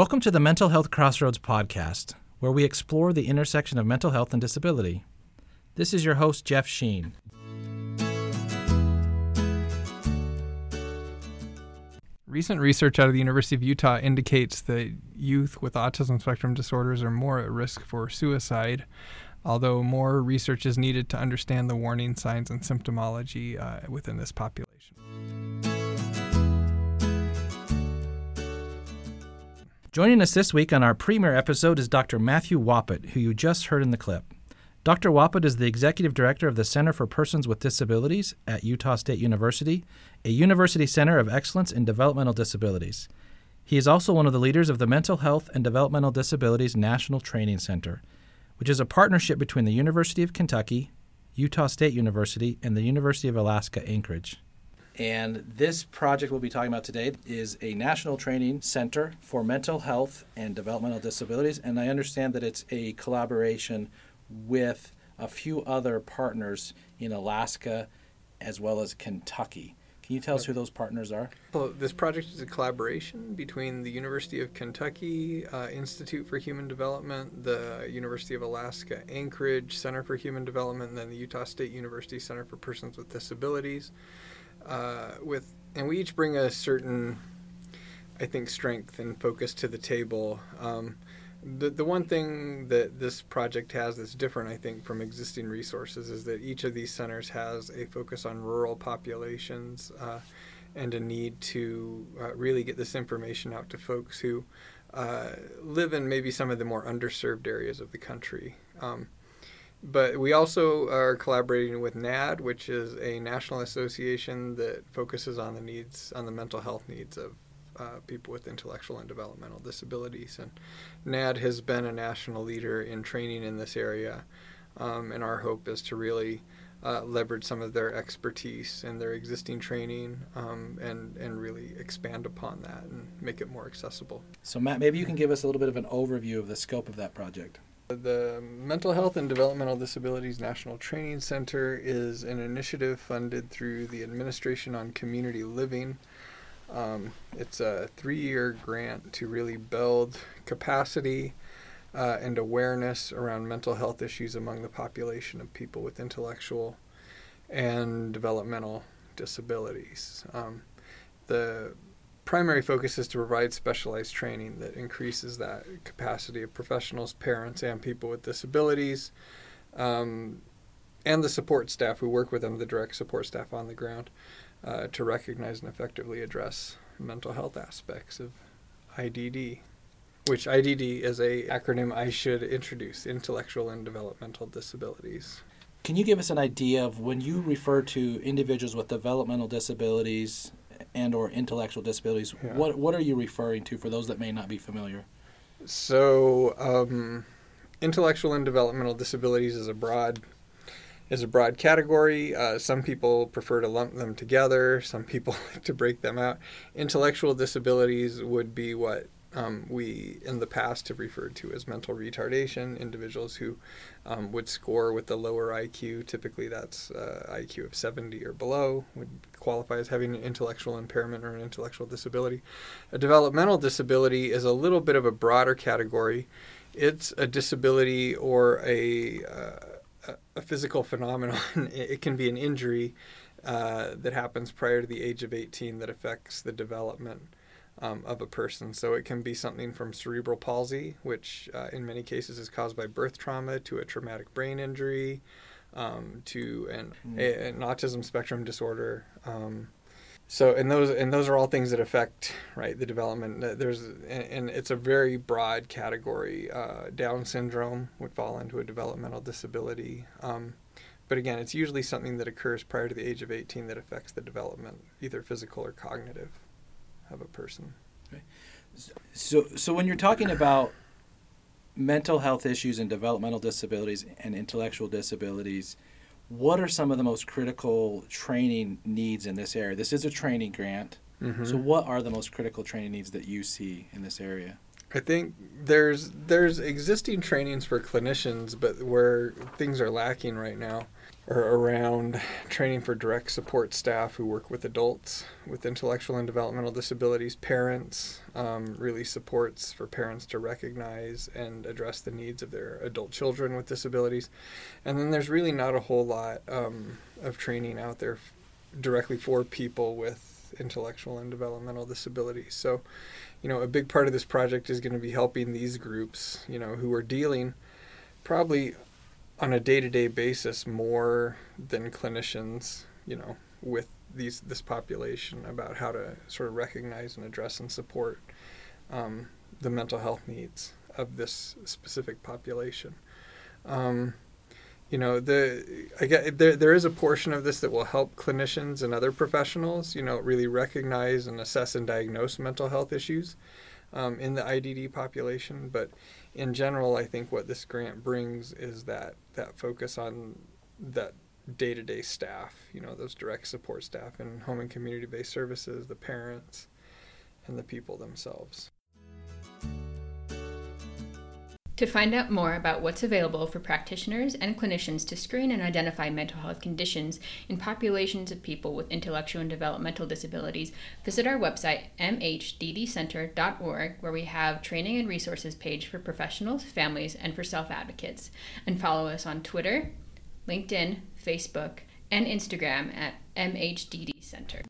Welcome to the Mental Health Crossroads podcast, where we explore the intersection of mental health and disability. This is your host, Jeff Sheen. Recent research out of the University of Utah indicates that youth with autism spectrum disorders are more at risk for suicide, although more research is needed to understand the warning signs and symptomology uh, within this population. Joining us this week on our premiere episode is Dr. Matthew Wappett, who you just heard in the clip. Dr. Wappett is the executive director of the Center for Persons with Disabilities at Utah State University, a university center of excellence in developmental disabilities. He is also one of the leaders of the Mental Health and Developmental Disabilities National Training Center, which is a partnership between the University of Kentucky, Utah State University, and the University of Alaska Anchorage. And this project we'll be talking about today is a national training center for mental health and developmental disabilities. And I understand that it's a collaboration with a few other partners in Alaska as well as Kentucky. Can you tell us who those partners are? Well, this project is a collaboration between the University of Kentucky uh, Institute for Human Development, the University of Alaska Anchorage Center for Human Development, and then the Utah State University Center for Persons with Disabilities uh, with, and we each bring a certain, I think, strength and focus to the table. Um, the, the one thing that this project has that's different, I think, from existing resources is that each of these centers has a focus on rural populations uh, and a need to uh, really get this information out to folks who uh, live in maybe some of the more underserved areas of the country. Um, but we also are collaborating with NAD, which is a national association that focuses on the needs, on the mental health needs of uh, people with intellectual and developmental disabilities. And NAD has been a national leader in training in this area. Um, and our hope is to really uh, leverage some of their expertise and their existing training um, and, and really expand upon that and make it more accessible. So, Matt, maybe you can give us a little bit of an overview of the scope of that project. The Mental Health and Developmental Disabilities National Training Center is an initiative funded through the Administration on Community Living. Um, it's a three year grant to really build capacity uh, and awareness around mental health issues among the population of people with intellectual and developmental disabilities. Um, the primary focus is to provide specialized training that increases that capacity of professionals, parents, and people with disabilities, um, and the support staff who work with them, the direct support staff on the ground, uh, to recognize and effectively address mental health aspects of IDD, which IDD is a acronym I should introduce: intellectual and developmental disabilities. Can you give us an idea of when you refer to individuals with developmental disabilities and or intellectual disabilities, yeah. what what are you referring to for those that may not be familiar? So, um, intellectual and developmental disabilities is a broad is a broad category. Uh, some people prefer to lump them together. Some people like to break them out. Intellectual disabilities would be what um, we in the past have referred to as mental retardation. Individuals who um, would score with the lower IQ, typically that's uh, IQ of 70 or below, would qualify as having an intellectual impairment or an intellectual disability. A developmental disability is a little bit of a broader category. It's a disability or a, uh, a physical phenomenon. it can be an injury uh, that happens prior to the age of 18 that affects the development um, of a person. So it can be something from cerebral palsy, which uh, in many cases is caused by birth trauma, to a traumatic brain injury, um, to an, mm. a, an, autism spectrum disorder. Um, so and those and those are all things that affect right the development. There's and, and it's a very broad category. Uh, Down syndrome would fall into a developmental disability. Um, but again, it's usually something that occurs prior to the age of 18 that affects the development, either physical or cognitive of a person. So, so when you're talking about mental health issues and developmental disabilities and intellectual disabilities, what are some of the most critical training needs in this area? This is a training grant. Mm-hmm. So, what are the most critical training needs that you see in this area? I think there's there's existing trainings for clinicians, but where things are lacking right now around training for direct support staff who work with adults with intellectual and developmental disabilities, parents, um, really supports for parents to recognize and address the needs of their adult children with disabilities. And then there's really not a whole lot um, of training out there f- directly for people with intellectual and developmental disabilities. So, you know, a big part of this project is going to be helping these groups, you know, who are dealing probably on a day-to-day basis more than clinicians, you know, with these this population about how to sort of recognize and address and support um, the mental health needs of this specific population. Um, you know, the I get there there is a portion of this that will help clinicians and other professionals, you know, really recognize and assess and diagnose mental health issues um, in the IDD population, but in general, I think what this grant brings is that that focus on that day-to-day staff, you know, those direct support staff in home and community-based services, the parents, and the people themselves. To find out more about what's available for practitioners and clinicians to screen and identify mental health conditions in populations of people with intellectual and developmental disabilities, visit our website mhddcenter.org where we have training and resources page for professionals, families, and for self-advocates. And follow us on Twitter, LinkedIn, Facebook, and Instagram at MHDD Center.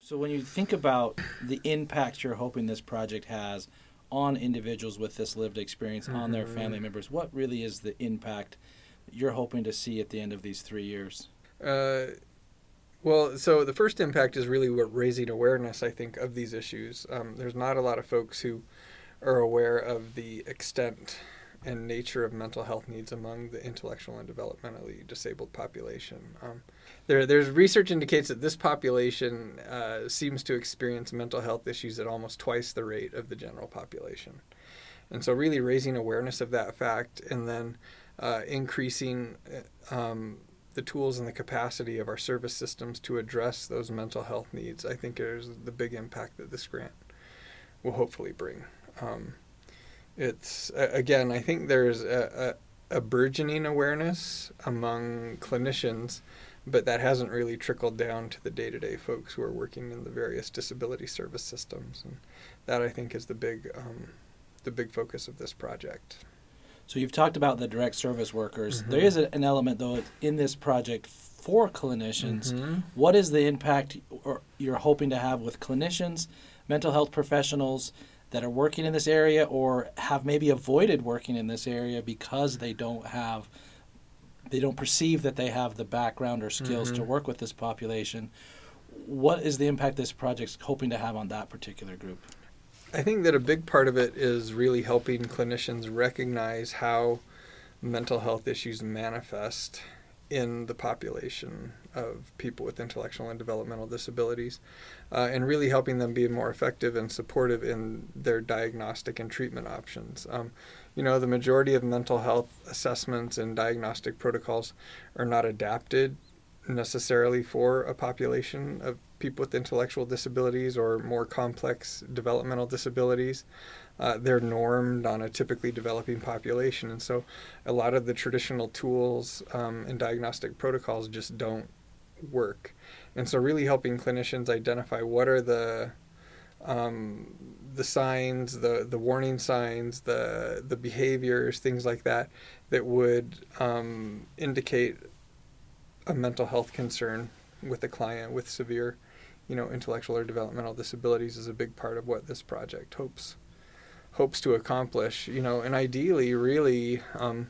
So when you think about the impact you're hoping this project has on individuals with this lived experience, on their family Mm-hmm. members, what really is the impact you're hoping to see at the end of these three years? Uh, well, so the first impact is really what raising awareness, I think, of these issues. Um, there's not a lot of folks who are aware of the extent and nature of mental health needs among the intellectual and developmentally disabled population. Um, there, there's research indicates that this population uh, seems to experience mental health issues at almost twice the rate of the general population. And so, really raising awareness of that fact and then uh, increasing uh, um, the tools and the capacity of our service systems to address those mental health needs, I think is the big impact that this grant will hopefully bring. Um, it's again, I think there's a, a, a burgeoning awareness among clinicians, but that hasn't really trickled down to the day-to-day folks who are working in the various disability service systems, and that I think is the big um, the big focus of this project. So you've talked about the direct service workers. Mhm. There is a, an element though in this project for clinicians. Mhm. What is the impact you're hoping to have with clinicians, mental health professionals that are working in this area or have maybe avoided working in this area because they don't have they don't perceive that they have the background or skills to Mhm. work with this population. What is the impact this project's hoping to have on that particular group? I think that a big part of it is really helping clinicians recognize how mental health issues manifest in the population of people with intellectual and developmental disabilities, uh, and really helping them be more effective and supportive in their diagnostic and treatment options. Um, you know, the majority of mental health assessments and diagnostic protocols are not adapted necessarily for a population of people with intellectual disabilities or more complex developmental disabilities. Uh, they're normed on a typically developing population, and so a lot of the traditional tools um, and diagnostic protocols just don't work. And so, really helping clinicians identify what are the um, the signs, the the warning signs, the the behaviors, things like that, that would um, indicate a mental health concern with a client with severe, you know, intellectual or developmental disabilities is a big part of what this project hopes hopes to accomplish. You know, and ideally, really um,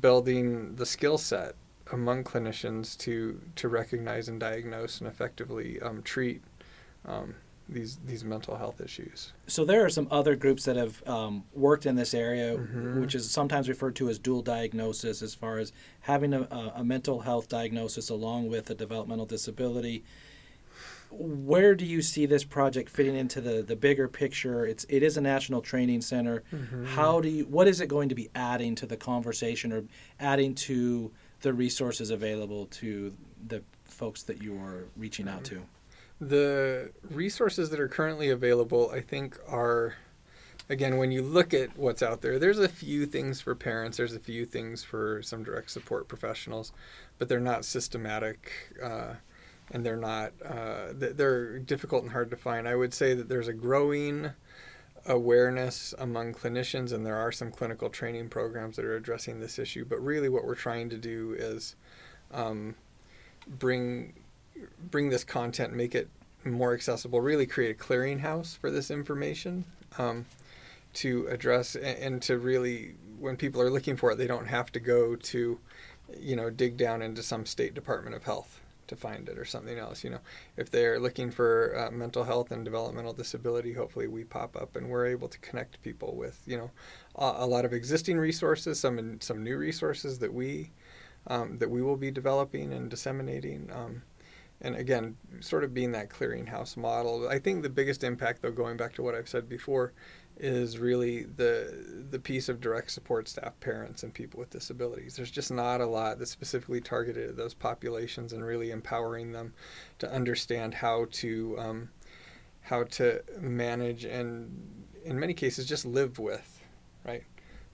building the skill set among clinicians to to recognize and diagnose and effectively um, treat um, these these mental health issues. So there are some other groups that have um, worked in this area, Mhm. which is sometimes referred to as dual diagnosis, as far as having a a mental health diagnosis along with a developmental disability. Where do you see this project fitting into the, the bigger picture? It's it is a national training center. How do you what is it going to be adding to the conversation or adding to the resources available to the folks that you are reaching out to? The resources that are currently available, I think, are again, when you look at what's out there, there's a few things for parents, there's a few things for some direct support professionals, but they're not systematic. Uh, and they're not uh, they're difficult and hard to find. I would say that there's a growing awareness among clinicians, and there are some clinical training programs that are addressing this issue. But really, what we're trying to do is um, bring bring this content, make it more accessible, really create a clearinghouse for this information um, to address and, and to really, when people are looking for it, they don't have to go to, you know, dig down into some state Department of Health to find it or something else. You know, if they're looking for uh, mental health and developmental disability, hopefully we pop up and we're able to connect people with you know a, a lot of existing resources, some some new resources that we um, that we will be developing and disseminating. Um, and again, sort of being that clearinghouse model. I think the biggest impact, though, going back to what I've said before, is really the the piece of direct support staff, parents, and people with disabilities. There's just not a lot that's specifically targeted at those populations and really empowering them to understand how to um, how to manage and in many cases just live with right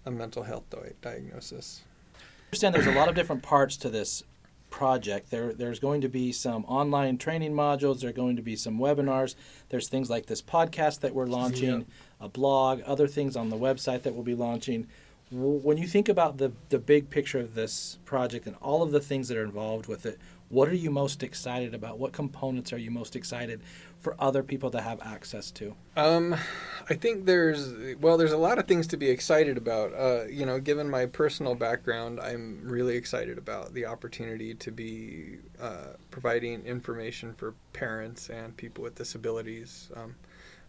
a mental health diagnosis. I understand there's a lot of different parts to this project. There, there's going to be some online training modules. There are going to be some webinars. There's things like this podcast that we're launching, a blog, other things on the website that we'll be launching. When you think about the the big picture of this project and all of the things that are involved with it, what are you most excited about? What components are you most excited for other people to have access to? Um, I think there's well, there's a lot of things to be excited about. Uh, you know, given my personal background, I'm really excited about the opportunity to be uh, providing information for parents and people with disabilities um,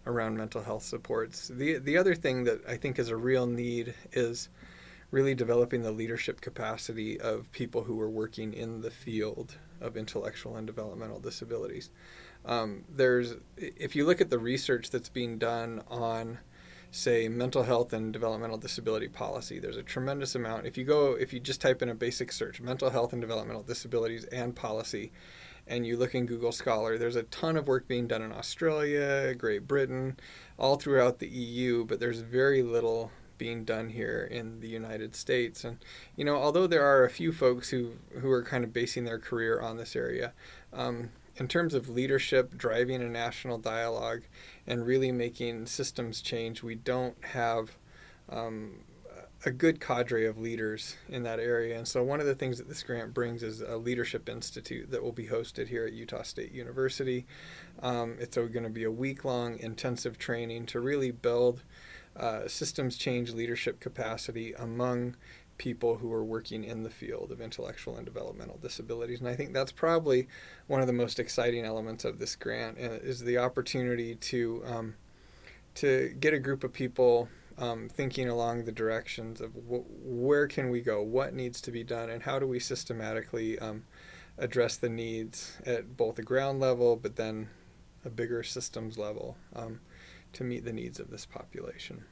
around mental health supports. The the other thing that I think is a real need is really developing the leadership capacity of people who are working in the field of intellectual and developmental disabilities. Um, there's, if you look at the research that's being done on, say, mental health and developmental disability policy, there's a tremendous amount. If you go, if you just type in a basic search, mental health and developmental disabilities and policy, and you look in Google Scholar, there's a ton of work being done in Australia, Great Britain, all throughout the EU, but there's very little being done here in the United States. And you know, although there are a few folks who who are kind of basing their career on this area, um, in terms of leadership, driving a national dialogue, and really making systems change, we don't have um, a good cadre of leaders in that area. And so, one of the things that this grant brings is a leadership institute that will be hosted here at Utah State University. Um, it's going to be a week long intensive training to really build uh, systems change leadership capacity among people who are working in the field of intellectual and developmental disabilities. And I think that's probably one of the most exciting elements of this grant uh, is the opportunity to um, to get a group of people um, thinking along the directions of wh- where can we go, what needs to be done, and how do we systematically um, address the needs at both the ground level, but then a bigger systems level. Um, to meet the needs of this population.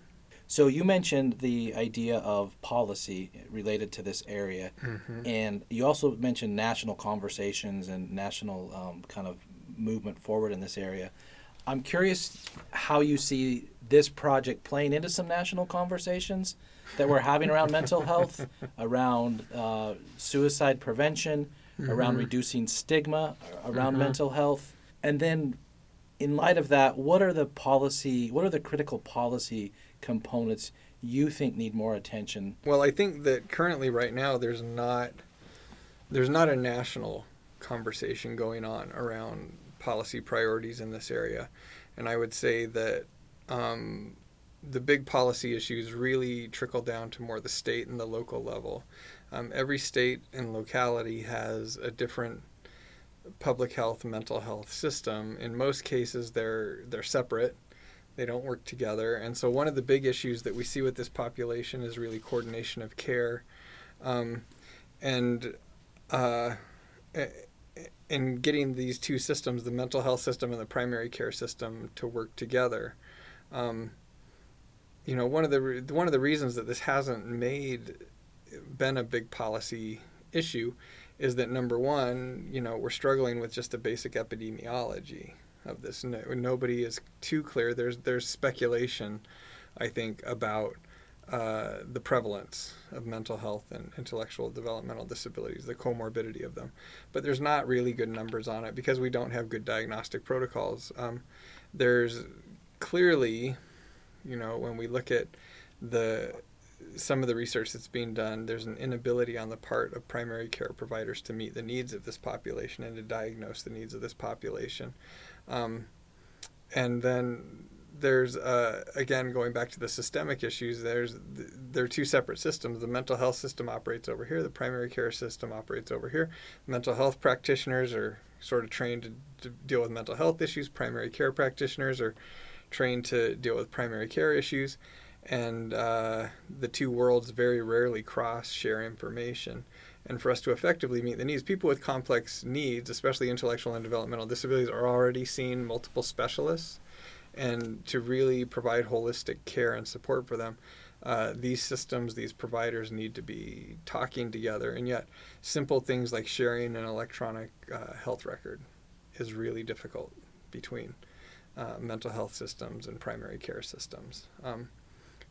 So you mentioned the idea of policy related to this area, mm-hmm. and you also mentioned national conversations and national um, kind of movement forward in this area. I'm curious how you see this project playing into some national conversations that we're having around mental health, around uh, suicide prevention, mm-hmm. around reducing stigma around mm-hmm. mental health, and then in light of that, what are the policy, what are the critical policy components you think need more attention? Well, I think that currently, right now, there's not there's not a national conversation going on around policy priorities in this area, and I would say that um, the big policy issues really trickle down to more the state and the local level. Um, every state and locality has a different public health mental health system in most cases they're they're separate. They don't work together. And so one of the big issues that we see with this population is really coordination of care. Um, and uh, in getting these two systems the mental health system and the primary care system to work together um, you know one of the one of the reasons that this hasn't made been a big policy issue is that number one, you know, we're struggling with just the basic epidemiology of this. No, nobody is too clear. There's there's speculation I think, about uh, the prevalence of mental health and intellectual developmental disabilities, the comorbidity of them. But there's not really good numbers on it because we don't have good diagnostic protocols. Um, there's clearly, you know, when we look at the some of the research that's being done, there's an inability on the part of primary care providers to meet the needs of this population and to diagnose the needs of this population. Um, and then there's uh, again going back to the systemic issues. There's there are two separate systems. The mental health system operates over here. The primary care system operates over here. Mental health practitioners are sort of trained to, to deal with mental health issues. Primary care practitioners are trained to deal with primary care issues and uh, the two worlds very rarely cross share information. And for us to effectively meet the needs people with complex needs especially intellectual and developmental disabilities are already seeing multiple specialists and to really provide holistic care and support for them uh, these systems these providers need to be talking together. And yet simple things like sharing an electronic uh, health record is really difficult between uh, mental health systems and primary care systems. Um,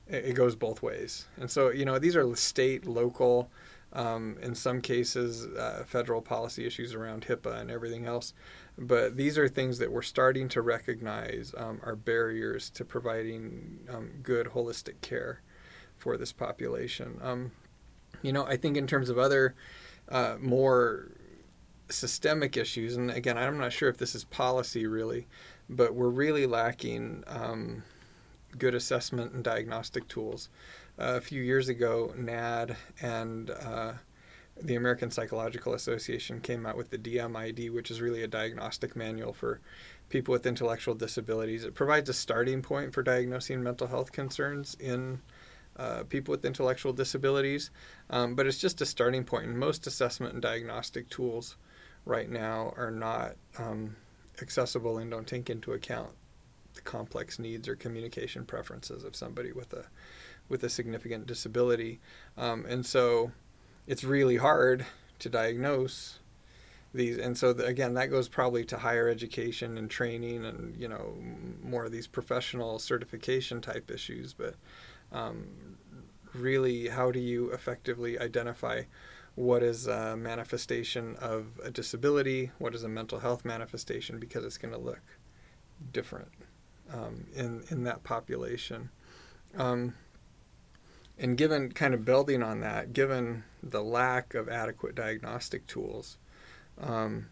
it goes both ways. And so, you know, these are state, local, um, in some cases, uh, federal policy issues around HIPAA and everything else. But these are things that we're starting to recognize um, are barriers to providing um, good holistic care for this population. Um, you know, I think in terms of other uh, more systemic issues, and again, I'm not sure if this is policy really, but we're really lacking um, good assessment and diagnostic tools. Uh, a few years ago, NAD and uh, the American Psychological Association came out with the DMID, which is really a diagnostic manual for people with intellectual disabilities. It provides a starting point for diagnosing mental health concerns in uh, people with intellectual disabilities, um, but it's just a starting point. And most assessment and diagnostic tools right now are not um, accessible and don't take into account complex needs or communication preferences of somebody with a with a significant disability, um, and so it's really hard to diagnose these. And so the, again, that goes probably to higher education and training, and you know more of these professional certification type issues. But um, really, how do you effectively identify? what is a manifestation of a disability, what is a mental health manifestation, because it's going to look different um, in in that population. Um, and given kind of building on that, given the lack of adequate diagnostic tools, um,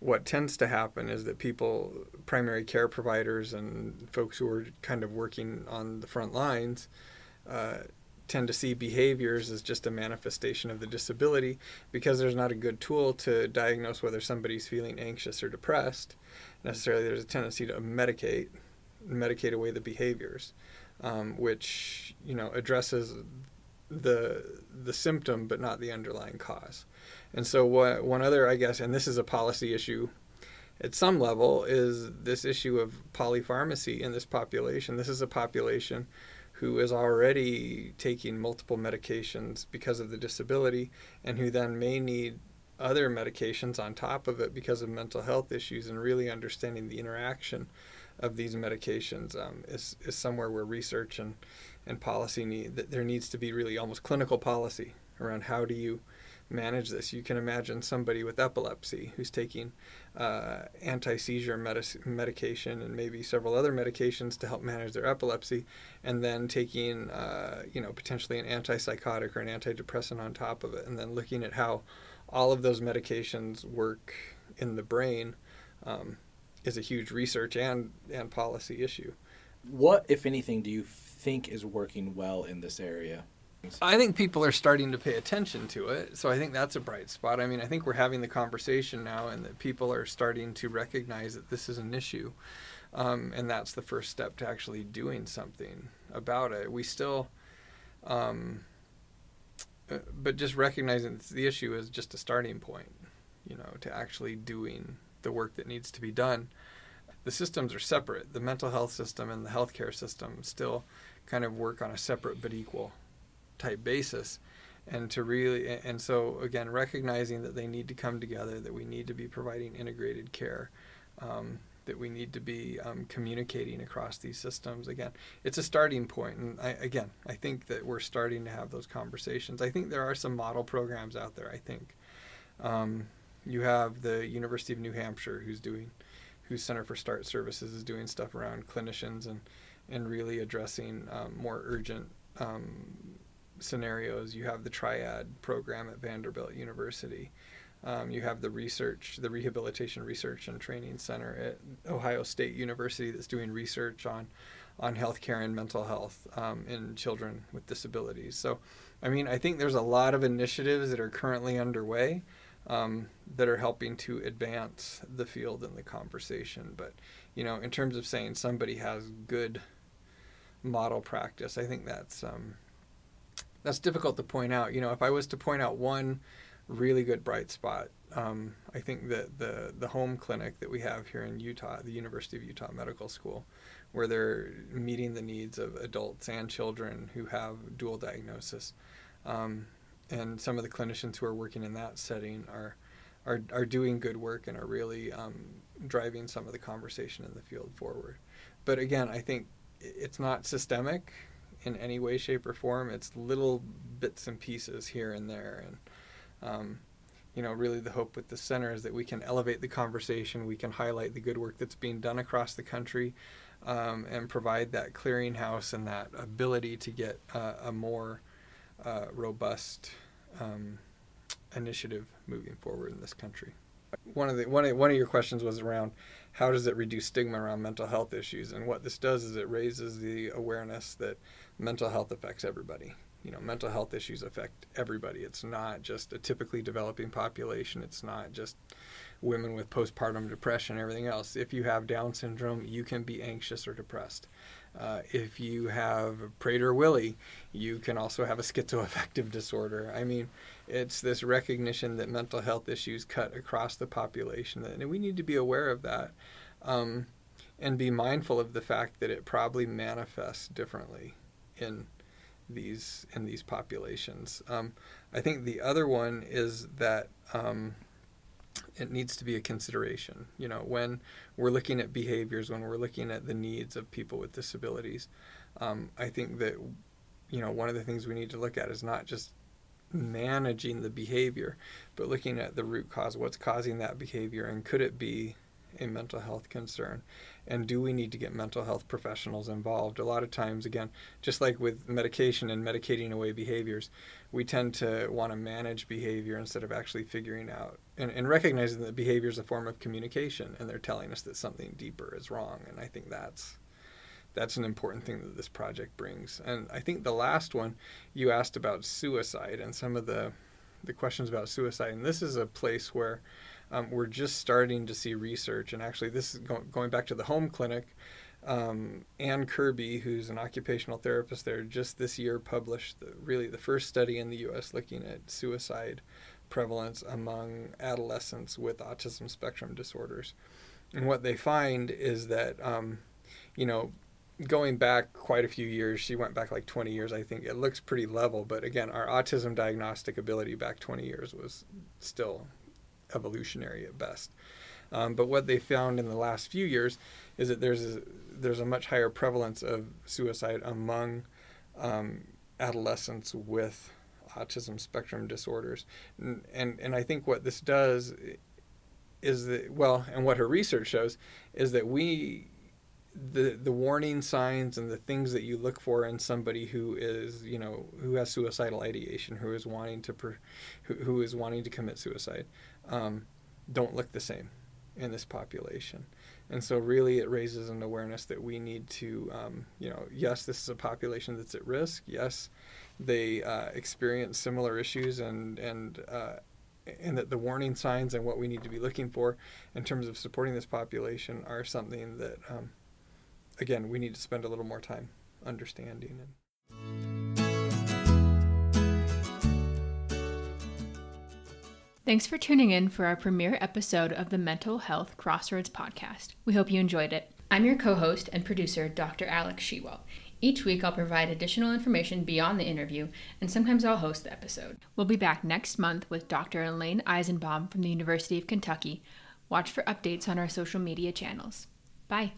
what tends to happen is that people, primary care providers, and folks who are kind of working on the front lines, uh, tend to see behaviors as just a manifestation of the disability because there's not a good tool to diagnose whether somebody's feeling anxious or depressed. Necessarily, there's a tendency to medicate medicate away the behaviors, um, which you know addresses the the symptom but not the underlying cause. And so what one other I guess, and this is a policy issue at some level, is this issue of polypharmacy in this population. This is a population who is already taking multiple medications because of the disability and who then may need other medications on top of it because of mental health issues and really understanding the interaction of these medications um, is, is somewhere where research and, and policy need that there needs to be really almost clinical policy around how do you manage this. You can imagine somebody with epilepsy who's taking uh, anti-seizure medis- medication and maybe several other medications to help manage their epilepsy, and then taking uh, you know potentially an antipsychotic or an antidepressant on top of it, and then looking at how all of those medications work in the brain. Um, is a huge research and and policy issue. What, if anything, do you think is working well in this area? I think people are starting to pay attention to it, so I think that's a bright spot. I mean, I think we're having the conversation now, and that people are starting to recognize that this is an issue, um, and that's the first step to actually doing something about it. We still, um, uh, but just recognizing the issue is just a starting point, you know, to actually doing the work that needs to be done. The systems are separate. The mental health system and the healthcare system still kind of work on a separate but equal type basis. And to really, and so again, recognizing that they need to come together, that we need to be providing integrated care, um, that we need to be um, communicating across these systems. Again, it's a starting point, and I, again, I think that we're starting to have those conversations. I think there are some model programs out there. I think um, you have the University of New Hampshire, who's doing, whose Center for Start Services is doing stuff around clinicians and and really addressing um, more urgent um, scenarios. You have the Triad program at Vanderbilt University. Um, you have the research, the Rehabilitation Research and Training Center at Ohio State University that's doing research on, on healthcare and mental health um, in children with disabilities. So, I mean, I think there's a lot of initiatives that are currently underway um, that are helping to advance the field and the conversation. But, you know, in terms of saying somebody has good model practice, I think that's um, that's difficult to point out. You know, if I was to point out one really good bright spot. Um, I think that the the home clinic that we have here in Utah, the University of Utah Medical School, where they're meeting the needs of adults and children who have dual diagnosis, um, and some of the clinicians who are working in that setting are are, are doing good work and are really um, driving some of the conversation in the field forward. But again, I think it's not systemic in any way, shape, or form. It's little bits and pieces here and there, and um, you know, really the hope with the center is that we can elevate the conversation, we can highlight the good work that's being done across the country, um, and provide that clearinghouse and that ability to get uh, a more uh, robust um, initiative moving forward in this country. One of the one of, one of your questions was around how does it reduce stigma around mental health issues, and what this does is it raises the awareness that mental health affects everybody. You know mental health issues affect everybody. It's not just a typically developing population. It's not just women with postpartum depression and everything else. If you have down syndrome you can be anxious or depressed uh, if you have Prader-Willi, you can also have a schizoaffective disorder. I mean, it's this recognition that mental health issues cut across the population, and we need to be aware of that, um, and be mindful of the fact that it probably manifests differently in these in these populations. Um, I think the other one is that um, it needs to be a consideration. You know, when we're looking at behaviors, when we're looking at the needs of people with disabilities, um, I think that you know one of the things we need to look at is not just managing the behavior, but looking at the root cause, what's causing that behavior, and could it be a mental health concern? and do we need to get mental health professionals involved? A lot of times, again, just like with medication and medicating away behaviors, we tend to want to manage behavior instead of actually figuring out and, and recognizing that behavior is a form of communication and they're telling us that something deeper is wrong. And I think that's that's an important thing that this project brings. And I think the last one you asked about suicide and some of the the questions about suicide, and this is a place where um, we're just starting to see research, and actually, this is go- going back to the home clinic. Um, Anne Kirby, who's an occupational therapist there, just this year published the, really the first study in the U.S. looking at suicide prevalence among adolescents with autism spectrum disorders. And what they find is that, um, you know, going back quite a few years, she went back like 20 years, I think, it looks pretty level. But again, our autism diagnostic ability back 20 years was still evolutionary at best. Um, but what they found in the last few years is that there's a, there's a much higher prevalence of suicide among um, adolescents with autism spectrum disorders, and, and and I think what this does is that well, and what her research shows is that we the the warning signs and the things that you look for in somebody who is you know who has suicidal ideation who is wanting to per, who, who is wanting to commit suicide um, don't look the same in this population and so really it raises an awareness that we need to um, you know yes this is a population that's at risk yes they uh, experience similar issues and and uh, and that the warning signs and what we need to be looking for in terms of supporting this population are something that um, again, we need to spend a little more time understanding. Thanks for tuning in for our premiere episode of the Mental Health Crossroads podcast. We hope you enjoyed it. I'm your co host and producer, Dr. Alex Shewell. Each week, I'll provide additional information beyond the interview, and sometimes I'll host the episode. We'll be back next month with Dr. Elaine Eisenbaum from the University of Kentucky. Watch for updates on our social media channels. Bye.